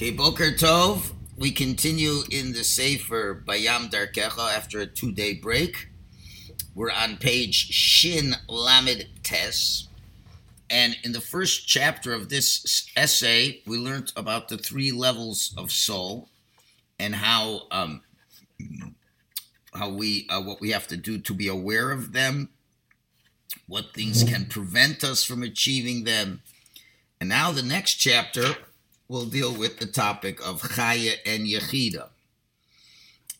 Okay, Boker Tov. We continue in the Sefer Bayam Darkecha after a two day break. We're on page Shin Lamed Tes. And in the first chapter of this essay, we learned about the three levels of soul and how um, how we uh, what we have to do to be aware of them, what things can prevent us from achieving them. And now the next chapter will deal with the topic of Chaya and Yechida.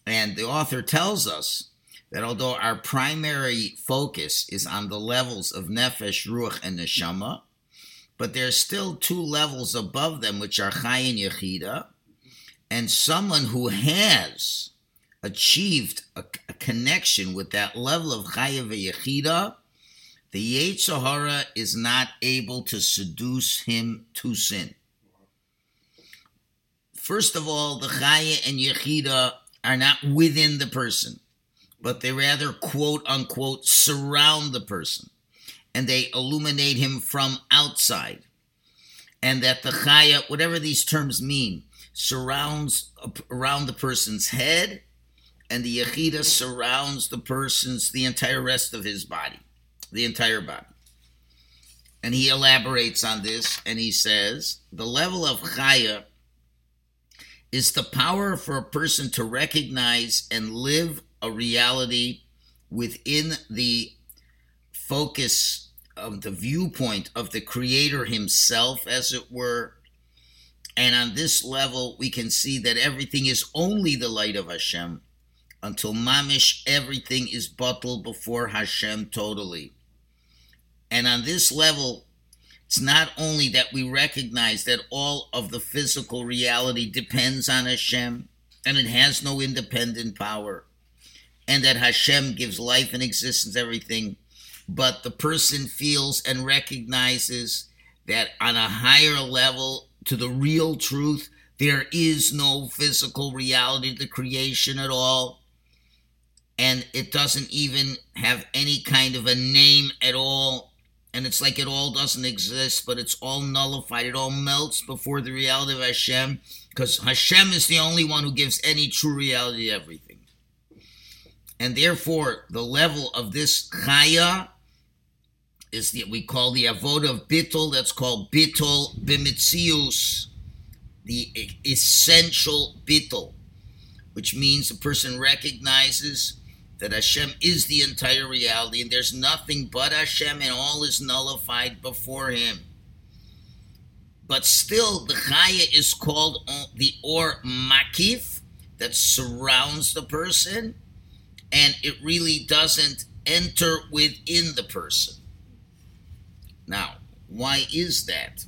And the author tells us that although our primary focus is on the levels of Nefesh, Ruach, and Neshama, but there's still two levels above them, which are Chaya and Yechida. And someone who has achieved a, a connection with that level of Chaya and Yechida, the Yetzer Hara is not able to seduce him to sin. First of all, the Chaya and Yechida are not within the person, but they rather, quote unquote, surround the person and they illuminate him from outside. And that the Chaya, whatever these terms mean, surrounds around the person's head and the Yechida surrounds the person's, the entire rest of his body, the entire body. And he elaborates on this and he says the level of Chaya is the power for a person to recognize and live a reality within the focus of the viewpoint of the creator himself as it were. And on this level we can see that everything is only the light of Hashem until mamish everything is batel before Hashem totally. And on this level it's not only that we recognize that all of the physical reality depends on Hashem and it has no independent power, and that Hashem gives life and existence, everything, but the person feels and recognizes that on a higher level to the real truth, there is no physical reality to creation at all. And it doesn't even have any kind of a name at all and it's like it all doesn't exist, but it's all nullified. It all melts before the reality of Hashem, because Hashem is the only one who gives any true reality to everything. And therefore, the level of this chaya is that we call the avoda of bittul. That's called bittul bimitzius, the essential bittul, which means the person recognizes that Hashem is the entire reality and there's nothing but Hashem and all is nullified before Him. But still, the Chaya is called the Or Makif that surrounds the person and it really doesn't enter within the person. Now, why is that?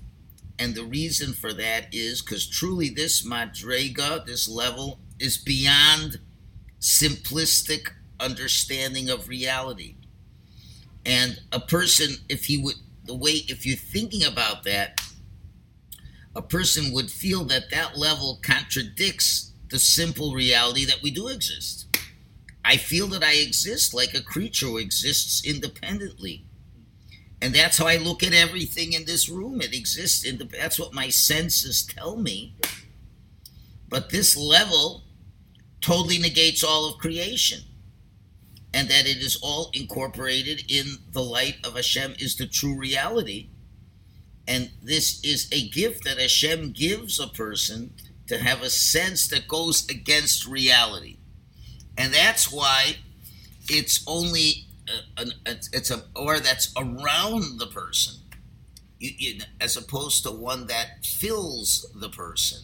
And the reason for that is because truly this madrega, this level, is beyond simplistic understanding of reality. And a person, if he would, the way, if you're thinking about that, a person would feel that that level contradicts the simple reality that we do exist. I feel that I exist like a creature who exists independently. And that's how I look at everything in this room. It exists in the, that's what my senses tell me. But this level totally negates all of creation and that it is all incorporated in the light of Hashem is the true reality. And this is a gift that Hashem gives a person to have a sense that goes against reality. And that's why it's only uh, a, a, it's a or that's around the person you, you, as opposed to one that fills the person.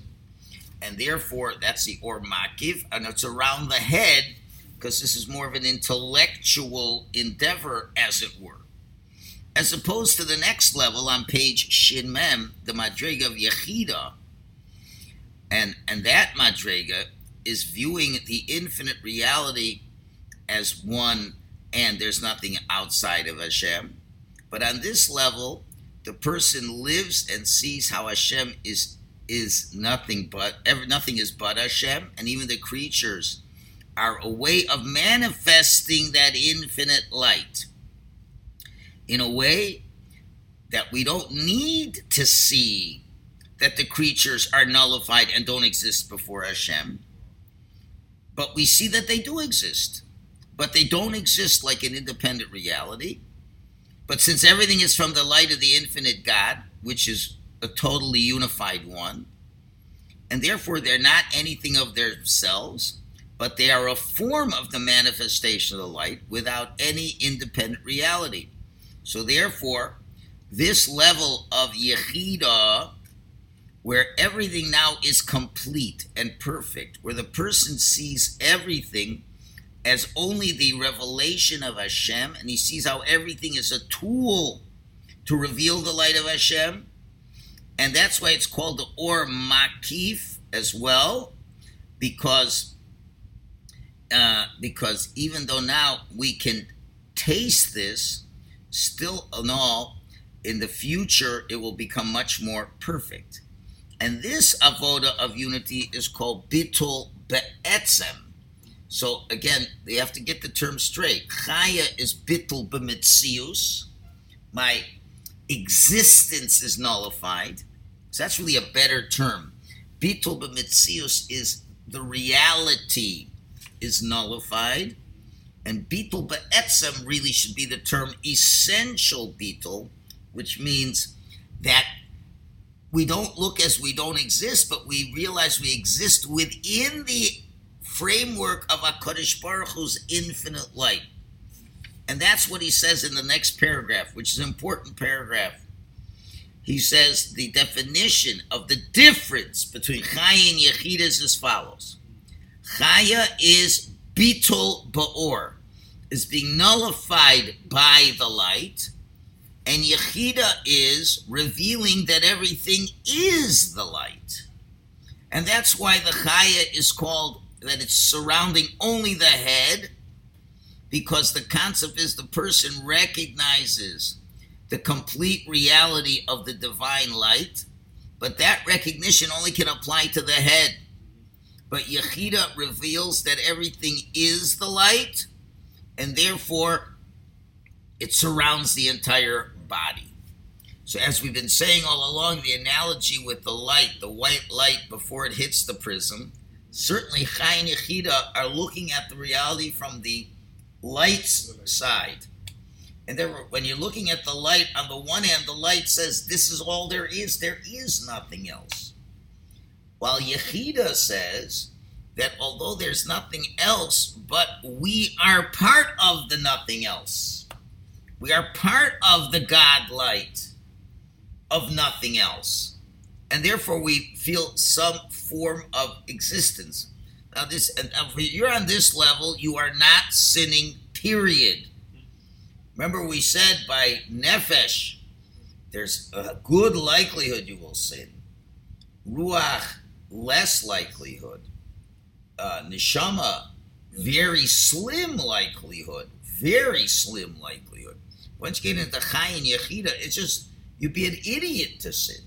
And therefore, that's the or makif, and it's around the head because this is more of an intellectual endeavor, as it were. As opposed to the next level on page Shin Mem, the Madrega of Yechida, and, and that Madrega is viewing the infinite reality as one and there's nothing outside of Hashem. But on this level, the person lives and sees how Hashem is is nothing but ever nothing is but Hashem, and even the creatures are a way of manifesting that infinite light in a way that we don't need to see that the creatures are nullified and don't exist before Hashem. But we see that they do exist. But they don't exist like an independent reality. But since everything is from the light of the infinite God, which is a totally unified one, and therefore they're not anything of themselves, but they are a form of the manifestation of the light without any independent reality. So therefore, this level of Yechida, where everything now is complete and perfect, where the person sees everything as only the revelation of Hashem, and he sees how everything is a tool to reveal the light of Hashem, and that's why it's called the Or Makif as well, because uh, because even though now we can taste this, still in all, in the future it will become much more perfect. And this avoda of unity is called bitul be'etzem. So again, they have to get the term straight. Chaya is bitul b'mitzius. My existence is nullified. So that's really a better term. Bitul b'mitzius is the reality is nullified. And bitul be'etzem really should be the term essential bitul, which means that we don't look as we don't exist, but we realize we exist within the framework of HaKadosh Baruch Hu's infinite light. And that's what he says in the next paragraph, which is an important paragraph. He says the definition of the difference between Chaya and Yechida is as follows. Chaya is bitul ba'or, is being nullified by the light, and Yechida is revealing that everything is the light. And that's why the Chaya is called that it's surrounding only the head, because the concept is the person recognizes the complete reality of the divine light, but that recognition only can apply to the head. But Yechida reveals that everything is the light, and therefore it surrounds the entire body. So, as we've been saying all along, the analogy with the light, the white light before it hits the prism, certainly Chai and Yechida are looking at the reality from the light's side. And there, when you're looking at the light, on the one hand, the light says, This is all there is, there is nothing else. While Yechida says that although there's nothing else, but we are part of the nothing else. We are part of the God light of nothing else. And therefore we feel some form of existence. Now this and if you're on this level, you are not sinning, period. Remember we said by nefesh, there's a good likelihood you will sin. Ruach, less likelihood. Uh, neshama, very slim likelihood. Very slim likelihood. Once you get into Chai and Yechida, it's just, you'd be an idiot to sin.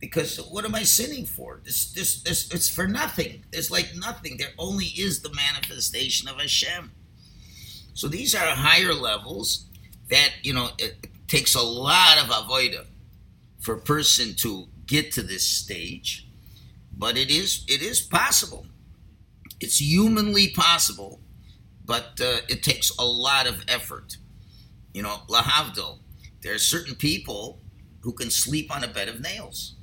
Because what am I sinning for? This, this, this, it's for nothing. There's like nothing. There only is the manifestation of Hashem. So these are higher levels that, you know, it takes a lot of avoida for a person to get to this stage, but it is it is possible. It's humanly possible, but uh, it takes a lot of effort. You know, lahavdil. There are certain people who can sleep on a bed of nails.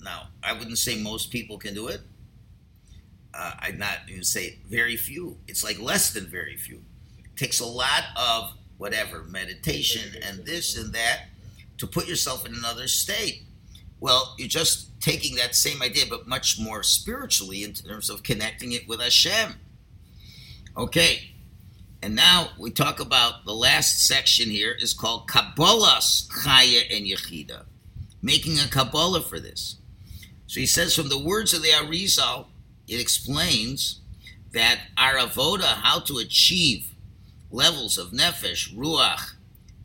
Now, I wouldn't say most people can do it. Uh, I'd not even say very few. It's like less than very few. It takes a lot of whatever meditation and this and that to put yourself in another state. Well, you're just taking that same idea, but much more spiritually in terms of connecting it with Hashem. Okay, and now we talk about the last section here is called Kabbalas Chaya and Yechida, making a Kabbalah for this. So he says from the words of the Arizal, it explains that our avoda, how to achieve levels of nefesh, ruach,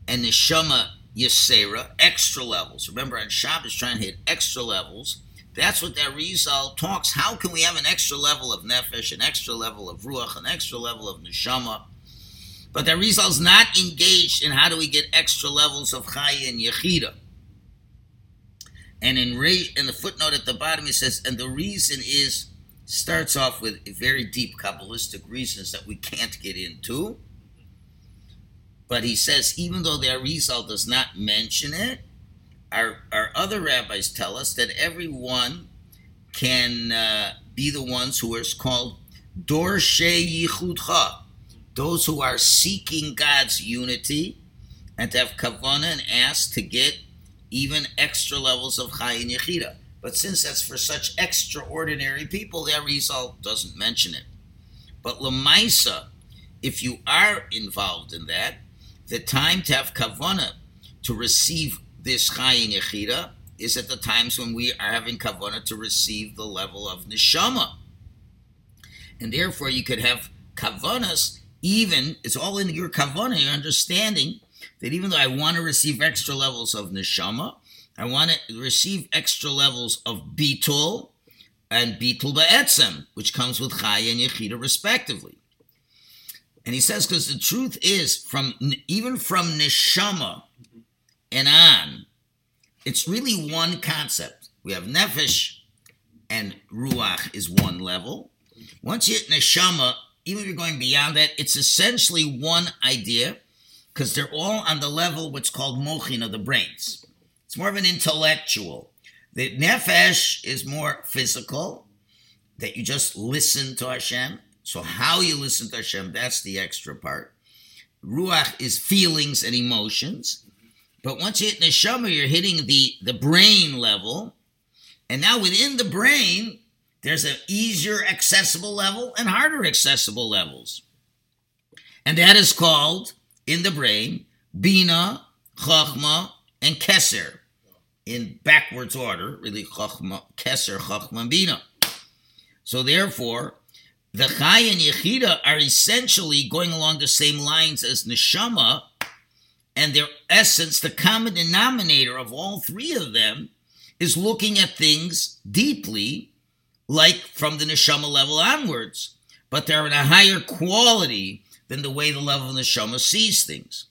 and neshama yesera, extra levels. Remember, on Shabbos, trying to hit extra levels. That's what that Arizal talks. How can we have an extra level of nefesh, an extra level of ruach, an extra level of neshama? But that Arizal is not engaged in how do we get extra levels of chaya and yechida. And in, Re- in the footnote at the bottom, he says, and the reason is, starts off with very deep Kabbalistic reasons that we can't get into. But he says, even though the Arizal does not mention it, our, our other rabbis tell us that everyone can uh, be the ones who are called Dorshe Yichudcha, those who are seeking God's unity and to have kavana and ask to get even extra levels of Chai and Yechida. But since that's for such extraordinary people, that Arizal doesn't mention it. But Lamaisa, if you are involved in that, the time to have kavana to receive this Chai and Yechida is at the times when we are having kavana to receive the level of neshama. And therefore, you could have kavanas, even, it's all in your kavana, your understanding that even though I want to receive extra levels of neshama, I want to receive extra levels of bitul and bitul ba'etzem, which comes with chaya and yechida respectively. And he says, because the truth is, from even from neshama and on, it's really one concept. We have nefesh and ruach is one level. Once you hit neshama, even if you're going beyond that, it's essentially one idea because they're all on the level what's called mochin of the brains. It's more of an intellectual. The nefesh is more physical, that you just listen to Hashem. So how you listen to Hashem, that's the extra part. Ruach is feelings and emotions. But once you hit neshama, you're hitting the, the brain level. And now within the brain, there's an easier accessible level and harder accessible levels. And that is called in the brain, Bina, Chachma, and Keser in backwards order, really Chachma, Keser, Chachma, Bina. So therefore, the Chai and Yechida are essentially going along the same lines as Neshama, and their essence, the common denominator of all three of them, is looking at things deeply, like from the Neshama level onwards, but they're in a higher quality than the way the level of neshama sees things.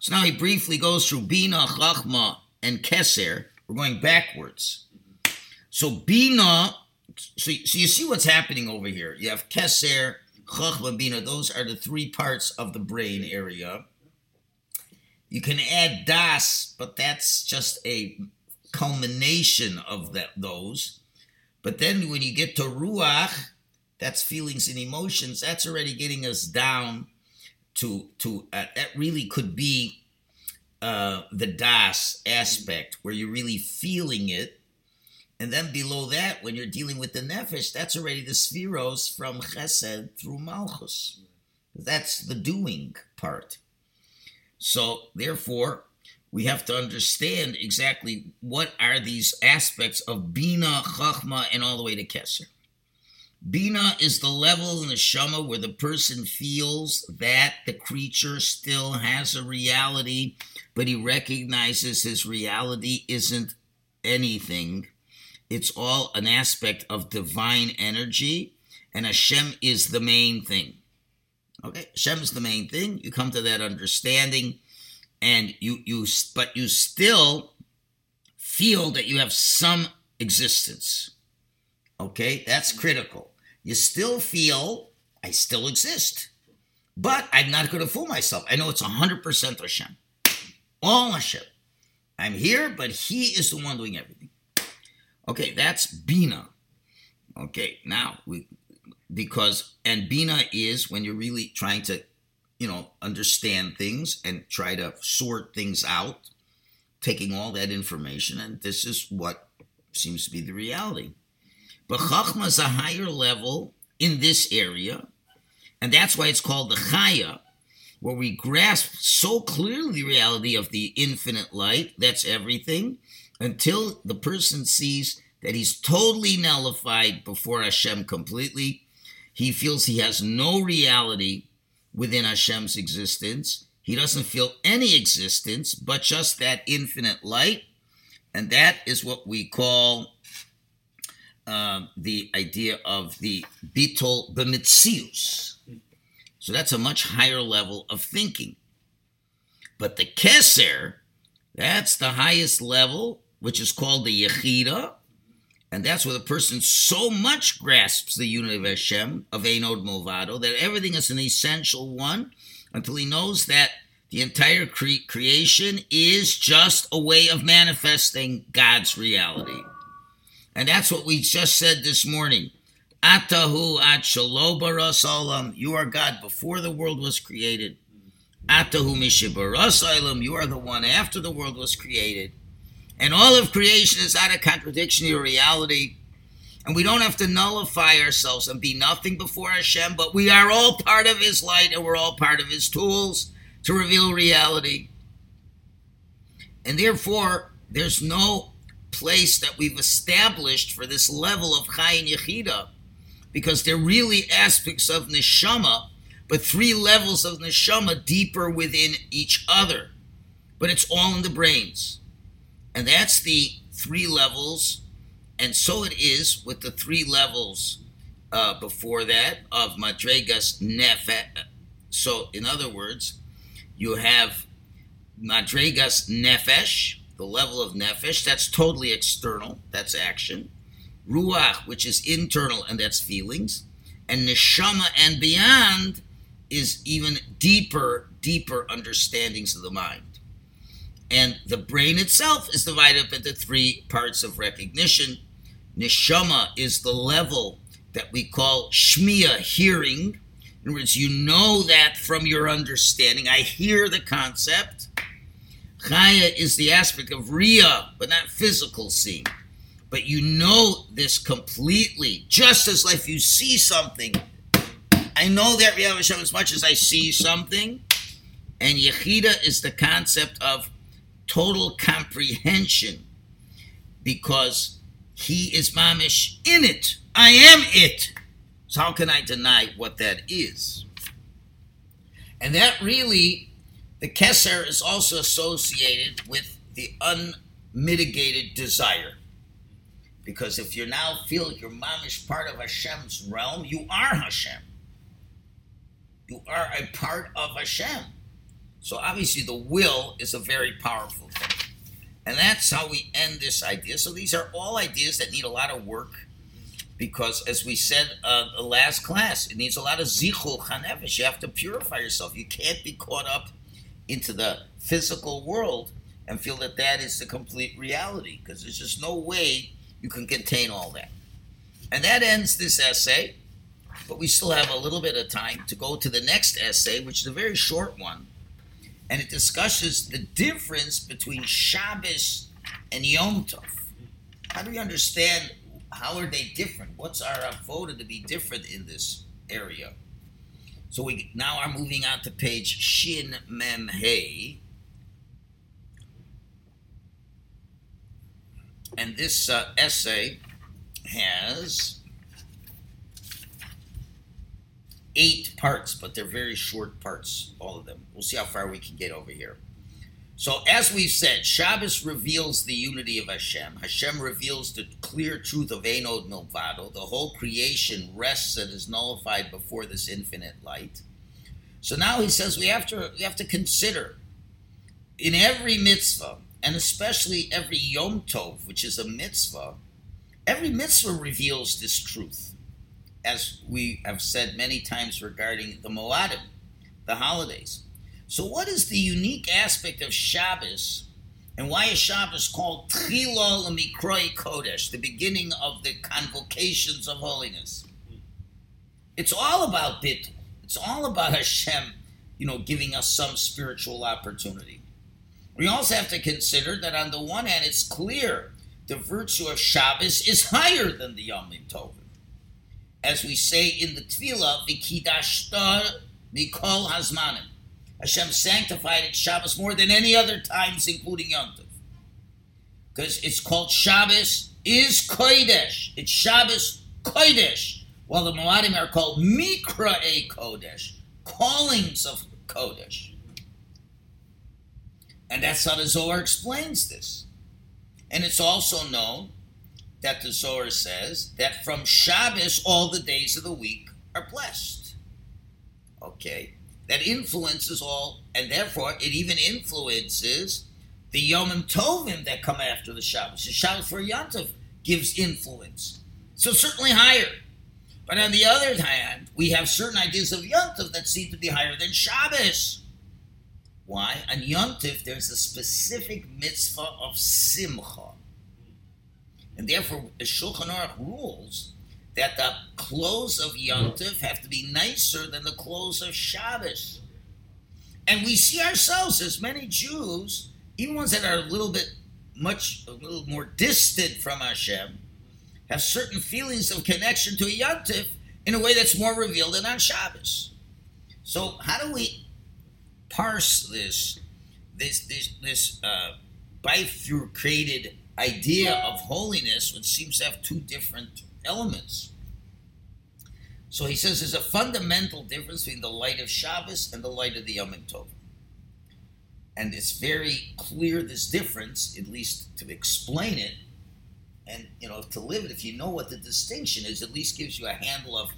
So now he briefly goes through Bina, Chachma, and Keser. We're going backwards. So Bina, so, so you see what's happening over here. You have Keser, Chachma, Bina. Those are the three parts of the brain area. You can add Das, but that's just a culmination of that, those. But then when you get to Ruach, that's feelings and emotions, that's already getting us down to to uh, that really could be uh, the das aspect where you're really feeling it, and then below that, when you're dealing with the nefesh, that's already the sefiros from chesed through malchus. That's the doing part. So therefore, we have to understand exactly what are these aspects of bina, chachma, and all the way to keser. Bina is the level in the Shama where the person feels that the creature still has a reality, but he recognizes his reality isn't anything. It's all an aspect of divine energy, and Hashem is the main thing. Okay, Hashem is the main thing. You come to that understanding, and you you but you still feel that you have some existence. Okay, that's critical you still feel I still exist. But I'm not going to fool myself. I know it's 100% Hashem. All Hashem. I'm here, but He is the one doing everything. Okay, that's Bina. Okay, now we because and Bina is when you're really trying to, you know, understand things and try to sort things out, taking all that information, and this is what seems to be the reality. But Chachma is a higher level in this area, and that's why it's called the Chaya, where we grasp so clearly the reality of the infinite light, that's everything, until the person sees that he's totally nullified before Hashem completely. He feels he has no reality within Hashem's existence. He doesn't feel any existence but just that infinite light. And that is what we call um, the idea of the bitol b'mitzius. So that's a much higher level of thinking. But the keser, that's the highest level, which is called the Yechida, and that's where the person so much grasps the unity of Hashem, of Movado, that everything is an essential one until he knows that the entire cre- creation is just a way of manifesting God's reality. And that's what we just said this morning. Atahu at olam. You are God before the world was created. Atahu mishibaras olam. You are the one after the world was created. And all of creation is out of contradiction to reality. And we don't have to nullify ourselves and be nothing before Hashem, but we are all part of His light and we're all part of His tools to reveal reality. And therefore, there's no place that we've established for this level of Chayin Yechida, because they're really aspects of Neshama, but three levels of Neshama deeper within each other. But it's all in the brains. And that's the three levels. And so it is with the three levels uh, before that of Madregas Nefesh. So, in other words, you have Madregas Nefesh, the level of Nefesh, that's totally external, that's action. Ruach, which is internal, and that's feelings. And Neshama and beyond is even deeper, deeper understandings of the mind. And the brain itself is divided up into three parts of recognition. Neshama is the level that we call shmiya, hearing. In other words, you know that from your understanding. I hear the concept. Chaya is the aspect of Ria, but not physical seeing. But you know this completely, just as if you see something. I know that Ria Hashem as much as I see something. And Yechida is the concept of total comprehension because he is mamish in it. I am it. So how can I deny what that is? And that really, the Kesser is also associated with the unmitigated desire. Because if you now feel your mom is part of Hashem's realm, you are Hashem. You are a part of Hashem. So obviously, the will is a very powerful thing. And that's how we end this idea. So these are all ideas that need a lot of work because, as we said uh, the last class, it needs a lot of zikuch hanefesh. You have to purify yourself. You can't be caught up into the physical world and feel that that is the complete reality because there's just no way you can contain all that. And that ends this essay, but we still have a little bit of time to go to the next essay, which is a very short one and it discusses the difference between Shabbos and Yom Tov. How do we understand how are they different? What's our avoda to be different in this area? So we now are moving on to page Shin Mem Hey. And this uh, essay has eight parts, but they're very short parts, all of them. We'll see how far we can get over here. So, as we've said, Shabbos reveals the unity of Hashem. Hashem reveals the clear truth of Ein Od Milvado. The whole creation rests and is nullified before this infinite light. So now he says we have to we have to consider in every mitzvah, and especially every Yom Tov, which is a mitzvah, every mitzvah reveals this truth as we have said many times regarding the Moadim, the holidays. So, what is the unique aspect of Shabbos, and why is Shabbos called Tchilo Mikroi Kodesh, the beginning of the convocations of holiness? It's all about Bittul. It's all about Hashem, you know, giving us some spiritual opportunity. We also have to consider that on the one hand, it's clear the virtue of Shabbos is higher than the Yom Tov as we say in the Tefillah, Vikidashta Mikol Hazmanim. Hashem sanctified it Shabbos more than any other times, including Yom Tov. Because it's called Shabbos is Kodesh. It's Shabbos Kodesh. While the Moadim are called Mikra Kodesh, callings of Kodesh. And that's how the Zohar explains this. And it's also known that the Zohar says that from Shabbos all the days of the week are blessed. Okay, that influences all, and therefore it even influences the Yomim Tovim that come after the Shabbos. The Shabbos for Yontif gives influence. So certainly higher. But on the other hand, we have certain ideas of Yontif that seem to be higher than Shabbos. Why? On Yontif, there's a specific mitzvah of Simcha. And therefore, the Shulchan Aruch rules that the clothes of Yontif have to be nicer than the clothes of Shabbos. And we see ourselves as many Jews, even ones that are a little bit much a little more distant from Hashem, have certain feelings of connection to a Yontif in a way that's more revealed than on Shabbos. So how do we parse this this this this uh, bifurcated idea of holiness, which seems to have two different elements? So he says there's a fundamental difference between the light of Shabbos and the light of the Yom Tov. And it's very clear this difference, at least to explain it, and you know to live it. If you know what the distinction is, at least gives you a handle of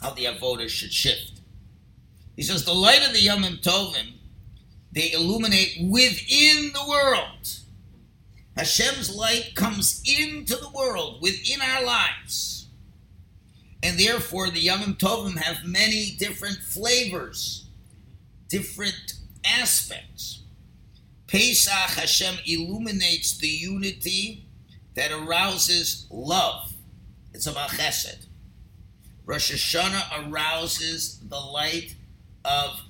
how the avoda should shift. He says the light of the Yom Tovim they illuminate within the world. Hashem's light comes into the world, within our lives. And therefore, the Yom Tovim have many different flavors, different aspects. Pesach Hashem illuminates the unity that arouses love. It's about chesed. Rosh Hashanah arouses the light of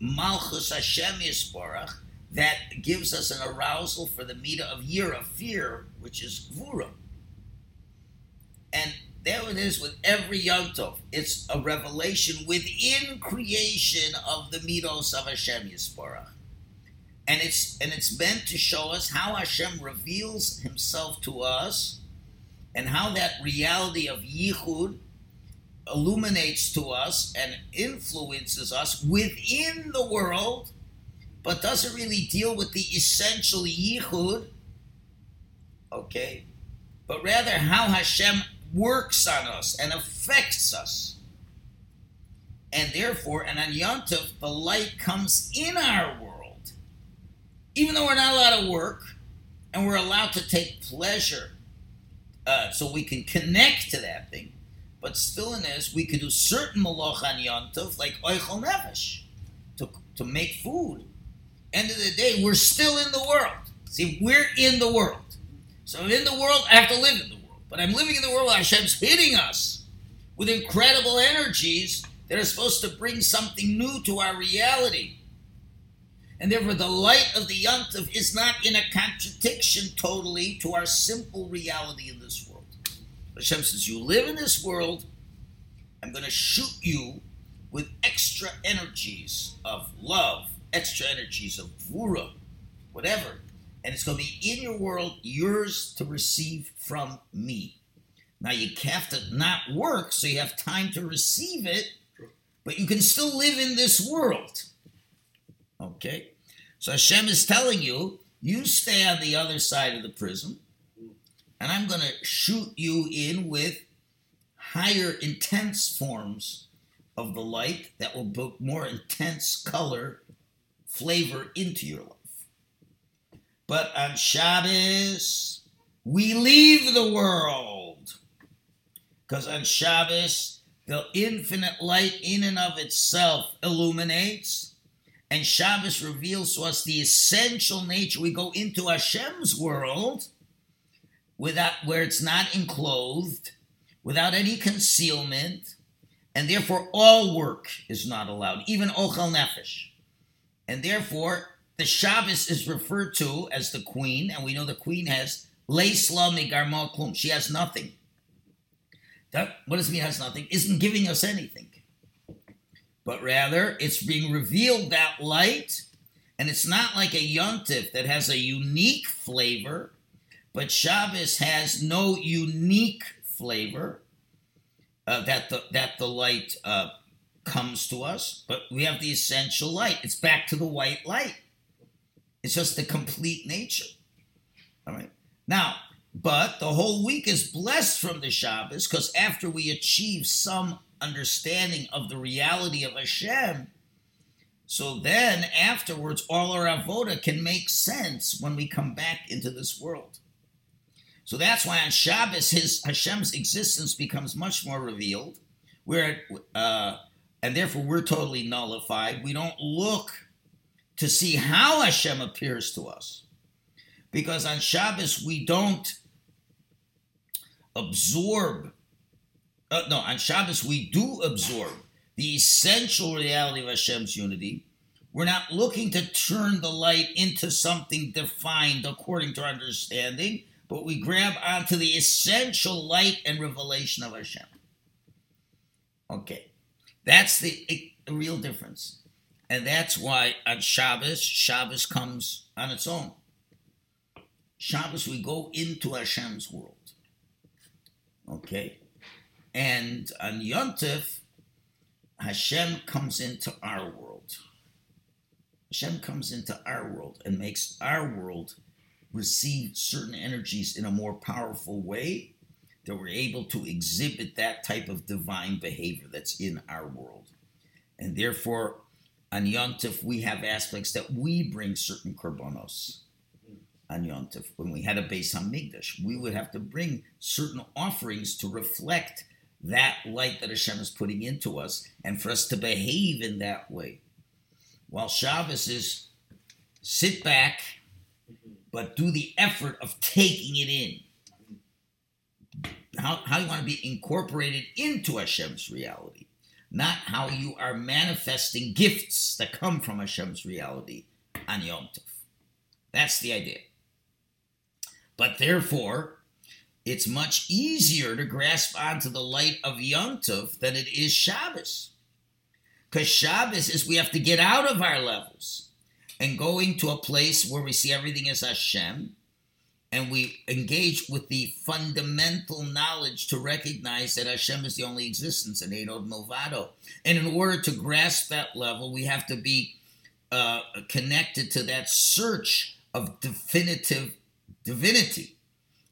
Malchus Hashem Yisborach that gives us an arousal for the mita of yira, fear, which is gvura. And there it is with every Yom Tov. It's a revelation within creation of the midos of Hashem Yisborach. And it's and it's meant to show us how Hashem reveals Himself to us, and how that reality of Yichud illuminates to us and influences us within the world, but doesn't really deal with the essential yichud, okay, but rather how Hashem works on us and affects us. And therefore, and on the light comes in our world. Even though we're not allowed to work, and we're allowed to take pleasure, uh, so we can connect to that thing, but still in this, we could do certain melacha on Yontov, like oichel nefesh, to, to make food. End of the day, we're still in the world. See, we're in the world. So I'm in the world, I have to live in the world. But I'm living in the world, Hashem's hitting us with incredible energies that are supposed to bring something new to our reality. And therefore, the light of the Yontif is not in a contradiction totally to our simple reality in this world. Hashem says, You live in this world, I'm going to shoot you with extra energies of love, extra energies of vura, whatever. And it's going to be in your world, yours to receive from me. Now you have to not work, so you have time to receive it, but you can still live in this world. Okay? So Hashem is telling you, you stay on the other side of the prism, and I'm going to shoot you in with higher intense forms of the light that will put more intense color, flavor into your life. But on Shabbos, we leave the world. Because on Shabbos, the infinite light in and of itself illuminates, and Shabbos reveals to us the essential nature. We go into Hashem's world without where it's not enclosed, without any concealment, and therefore all work is not allowed, even ochel nefesh. And therefore, the Shabbos is referred to as the queen, and we know the queen has leisla klum. She has nothing. That, what does it mean has nothing? Isn't giving us anything. But rather, it's being revealed that light, and it's not like a yontif that has a unique flavor but Shabbos has no unique flavor uh, that the that the light uh, comes to us, but we have the essential light. It's back to the white light. It's just the complete nature. All right. Now, but the whole week is blessed from the Shabbos because after we achieve some understanding of the reality of Hashem, So then afterwards, all our avoda can make sense when we come back into this world. So that's why on Shabbos, his Hashem's existence becomes much more revealed. Where, uh, and therefore we're totally nullified. We don't look to see how Hashem appears to us, because on Shabbos we don't absorb. Uh, no, on Shabbos we do absorb the essential reality of Hashem's unity. We're not looking to turn the light into something defined according to our understanding but we grab onto the essential light and revelation of Hashem. Okay, that's the, real difference. And that's why on Shabbos, Shabbos comes on its own. Shabbos, we go into Hashem's world. Okay? And on Yontif, Hashem comes into our world. Hashem comes into our world and makes our world receive certain energies in a more powerful way, that we're able to exhibit that type of divine behavior that's in our world. And therefore, on Yontif, we have aspects that we bring certain korbanos on Yontif. When we had a Beis Hamikdash, we would have to bring certain offerings to reflect that light that Hashem is putting into us and for us to behave in that way. While Shabbos is sit back but do the effort of taking it in. How, how you want to be incorporated into Hashem's reality, not how you are manifesting gifts that come from Hashem's reality on Yom Tov. That's the idea. But therefore, it's much easier to grasp onto the light of Yom Tov than it is Shabbos. Because Shabbos is we have to get out of our levels and going to a place where we see everything as Hashem, and we engage with the fundamental knowledge to recognize that Hashem is the only existence and Ein Od Milvado. And in order to grasp that level, we have to be uh, connected to that search of definitive divinity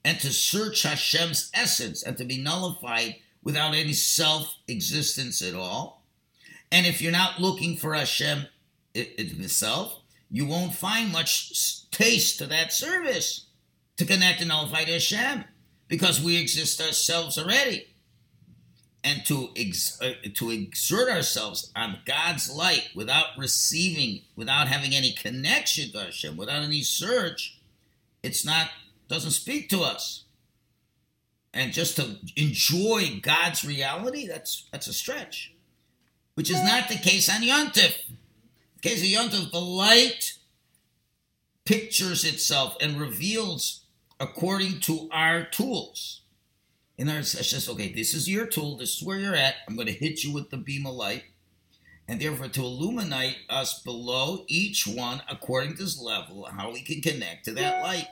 and to search Hashem's essence and to be nullified without any self existence at all. And if you're not looking for Hashem itself, you won't find much taste to that service to connect and nullify to Hashem because we exist ourselves already. And to, ex- uh, to exert ourselves on God's light without receiving, without having any connection to Hashem, without any search, it's not, doesn't speak to us. And just to enjoy God's reality, that's, that's a stretch, which is not the case on Yontif case of Yontif, the light pictures itself and reveals according to our tools. In our it's okay, this is your tool, this is where you're at. I'm going to hit you with the beam of light. And therefore, to illuminate us below each one according to his level, how we can connect to that light.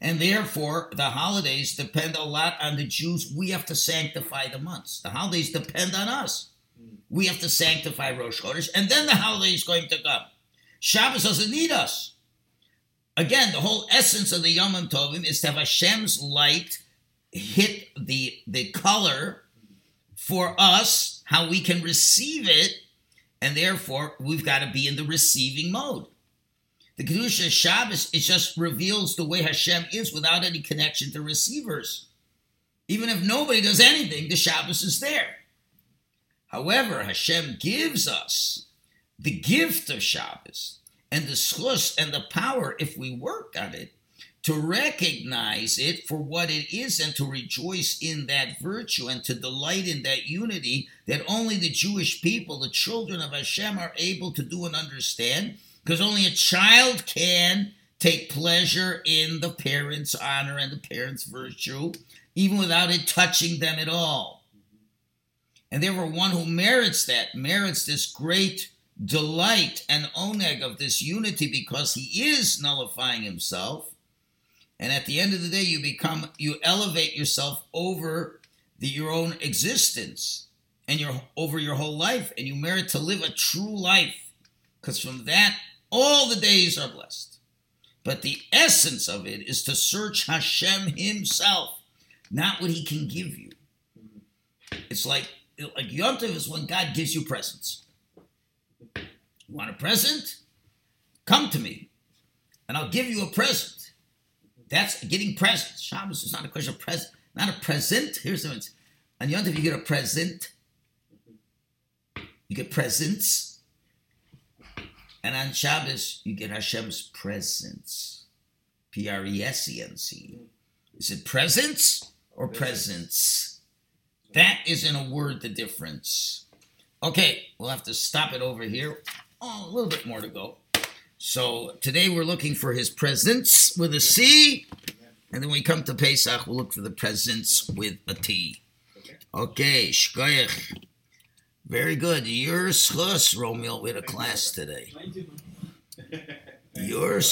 And therefore, the holidays depend a lot on the Jews. We have to sanctify the months. The holidays depend on us we have to sanctify Rosh Chodesh, and then the holiday is going to come. Shabbos doesn't need us. Again, the whole essence of the Yom Tovim is to have Hashem's light hit the, the color for us, how we can receive it, and therefore we've got to be in the receiving mode. The Kedusha Shabbos, it just reveals the way Hashem is without any connection to receivers. Even if nobody does anything, the Shabbos is there. However, Hashem gives us the gift of Shabbos and the zchus and the power, if we work on it, to recognize it for what it is and to rejoice in that virtue and to delight in that unity that only the Jewish people, the children of Hashem, are able to do and understand, because only a child can take pleasure in the parents' honor and the parents' virtue, even without it touching them at all. And therefore, one who merits that, merits this great delight and oneg of this unity because he is nullifying himself. And at the end of the day, you become, you elevate yourself over the, your own existence and your over your whole life, and you merit to live a true life. Because from that, all the days are blessed. But the essence of it is to search Hashem Himself, not what He can give you. It's like like Yom Tov is when God gives you presents. You want a present? Come to me, and I'll give you a present. That's getting presents. Shabbos is not a question of present, not a present. Here's the difference. On Yom Tov, you get a present. You get presents. And on Shabbos, you get Hashem's presence. P R E S E N C. Is it presents or presents? That is in a word the difference. Okay, we'll have to stop it over here. Oh, a little bit more to go. So today we're looking for his presence with a C. And then when we come to Pesach, we'll look for the presence with a T. Okay, shkoyach. Very good. Your zchus, Romeo, with a class today. Your